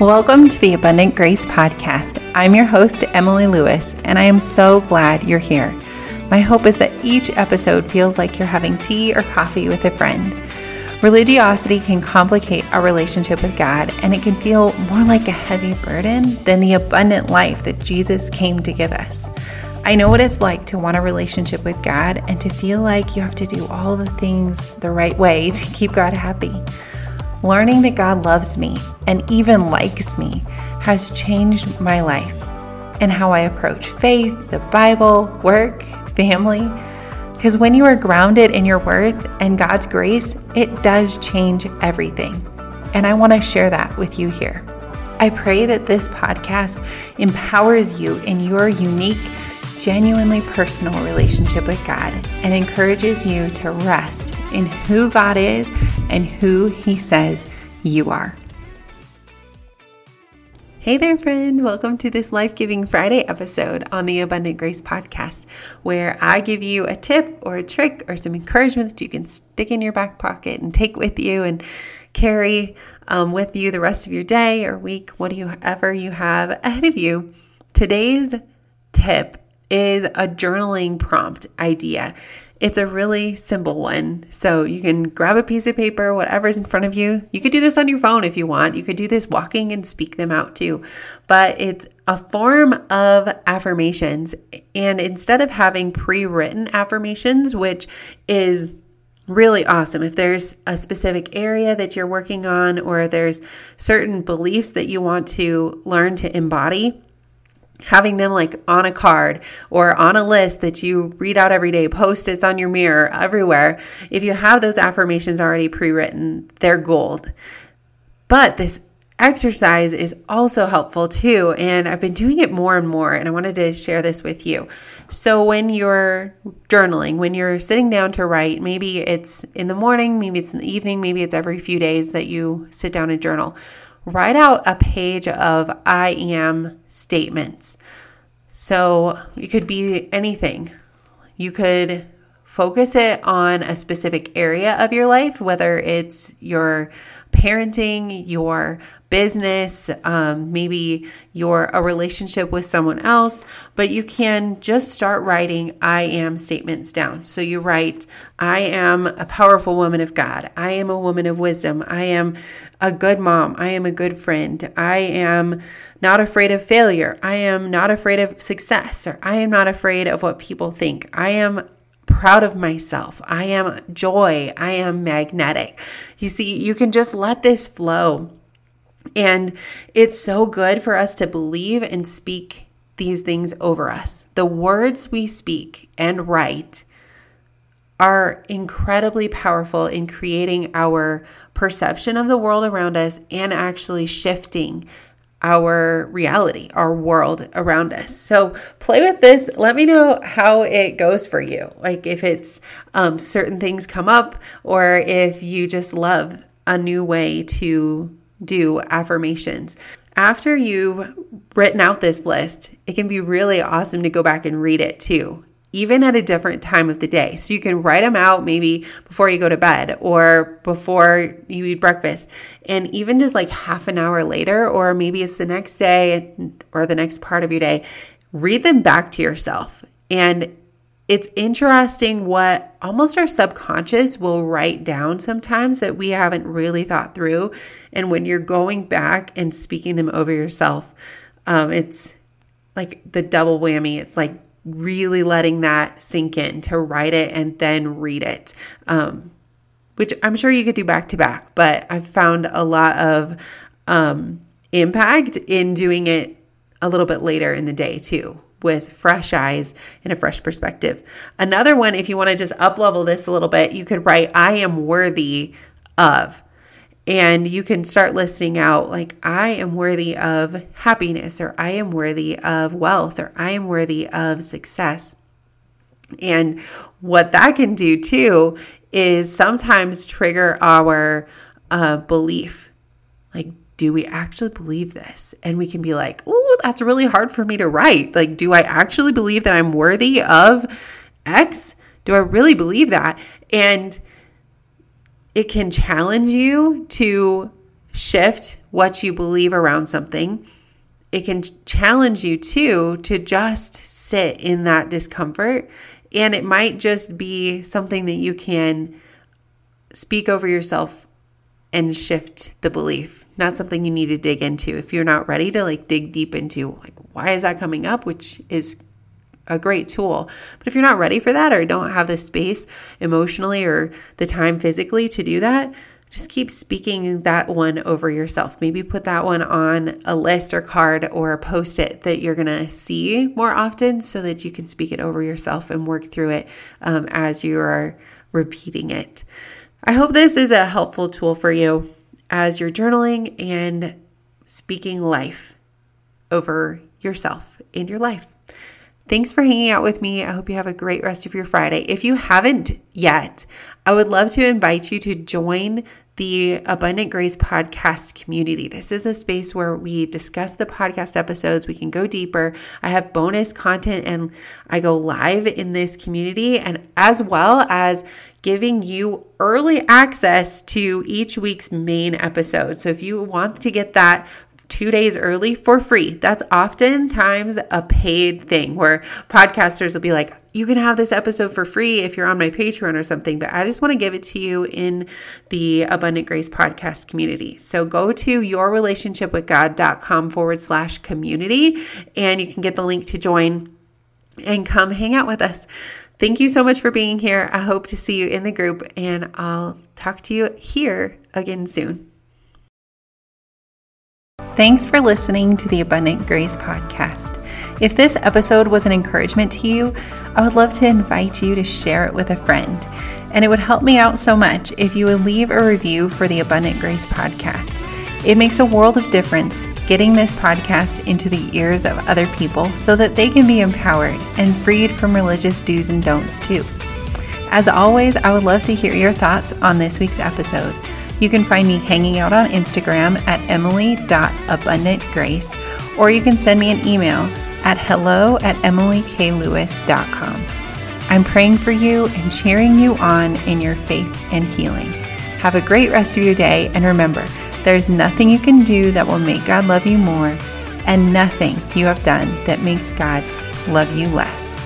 Welcome to the Abundant Grace Podcast. I'm your host, Emily Lewis, and I am so glad you're here. My hope is that each episode feels like you're having tea or coffee with a friend. Religiosity can complicate our relationship with God, and it can feel more like a heavy burden than the abundant life that Jesus came to give us. I know what it's like to want a relationship with God and to feel like you have to do all the things the right way to keep God happy. Learning that God loves me and even likes me has changed my life and how I approach faith, the Bible, work, family. Because when you are grounded in your worth and God's grace, it does change everything. And I want to share that with you here. I pray that this podcast empowers you in your unique, genuinely personal relationship with God and encourages you to rest in who God is and who He says you are. Hey there, friend. Welcome to this life giving Friday episode on the Abundant Grace Podcast, where I give you a tip or a trick or some encouragement that you can stick in your back pocket and take with you and carry um, with you the rest of your day or week, whatever you have ahead of you. Today's tip is a journaling prompt idea. It's a really simple one. So you can grab a piece of paper, whatever's in front of you. You could do this on your phone if you want. You could do this walking and speak them out too. But it's a form of affirmations. And instead of having pre written affirmations, which is really awesome. If there's a specific area that you're working on, or there's certain beliefs that you want to learn to embody, having them like on a card or on a list that you read out every day, post its on your mirror, everywhere. If you have those affirmations already pre written, they're gold. But this exercise is also helpful too. And I've been doing it more and more, and I wanted to share this with you. So, when you're journaling, when you're sitting down to write, maybe it's in the morning, maybe it's in the evening, maybe it's every few days that you sit down and journal write out a page of I am statements. So it could be anything. You could focus it on a specific area of your life, whether it's your parenting, your business, um, maybe your a relationship with someone else, but you can just start writing I am statements down. So you write, I am a powerful woman of God. I am a woman of wisdom. I am a good mom. I am a good friend. I am not afraid of failure. I am not afraid of success, or I am not afraid of what people think. I am proud of myself. I am joy. I am magnetic. You see, you can just let this flow. And it's so good for us to believe and speak these things over us. The words we speak and write are incredibly powerful in creating our perception of the world around us and actually shifting our reality, our world around us. So play with this. Let me know how it goes for you. Like if it's um, certain things come up, or if you just love a new way to do affirmations. After you've written out this list, it can be really awesome to go back and read it too even at a different time of the day. So you can write them out maybe before you go to bed or before you eat breakfast. And even just like half an hour later, or maybe it's the next day or the next part of your day, read them back to yourself. And it's interesting what almost our subconscious will write down sometimes that we haven't really thought through. And when you're going back and speaking them over yourself, um, it's like the double whammy. It's like really letting that sink in to write it and then read it. Um, which I'm sure you could do back to back, but I've found a lot of um, impact in doing it a little bit later in the day too with fresh eyes and a fresh perspective. Another one, if you want to just up level this a little bit, you could write, I am worthy of. And you can start listing out, like, I am worthy of happiness, or I am worthy of wealth, or I am worthy of success. And what that can do too is sometimes trigger our uh, belief. Like, do we actually believe this? And we can be like, oh, that's really hard for me to write. Like, do I actually believe that I'm worthy of X? Do I really believe that? And it can challenge you to shift what you believe around something. It can challenge you too to just sit in that discomfort. And it might just be something that you can speak over yourself and shift the belief. Not something you need to dig into. If you're not ready to like dig deep into like why is that coming up, which is a great tool. But if you're not ready for that or don't have the space emotionally or the time physically to do that, just keep speaking that one over yourself. Maybe put that one on a list or card or a post it that you're going to see more often so that you can speak it over yourself and work through it um, as you are repeating it. I hope this is a helpful tool for you as you're journaling and speaking life over yourself and your life. Thanks for hanging out with me. I hope you have a great rest of your Friday. If you haven't yet, I would love to invite you to join the Abundant Grace podcast community. This is a space where we discuss the podcast episodes. We can go deeper. I have bonus content and I go live in this community, and as well as giving you early access to each week's main episode. So if you want to get that two days early for free. That's oftentimes a paid thing where podcasters will be like, you can have this episode for free if you're on my Patreon or something, but I just want to give it to you in the Abundant Grace podcast community. So go to yourrelationshipwithgod.com forward slash community and you can get the link to join and come hang out with us. Thank you so much for being here. I hope to see you in the group and I'll talk to you here again soon. Thanks for listening to the Abundant Grace podcast. If this episode was an encouragement to you, I would love to invite you to share it with a friend. And it would help me out so much if you would leave a review for the Abundant Grace podcast. It makes a world of difference getting this podcast into the ears of other people so that they can be empowered and freed from religious do's and don'ts too. As always, I would love to hear your thoughts on this week's episode. You can find me hanging out on Instagram at emily.abundantgrace, or you can send me an email at hello at emilyklewis.com. I'm praying for you and cheering you on in your faith and healing. Have a great rest of your day, and remember, there's nothing you can do that will make God love you more, and nothing you have done that makes God love you less.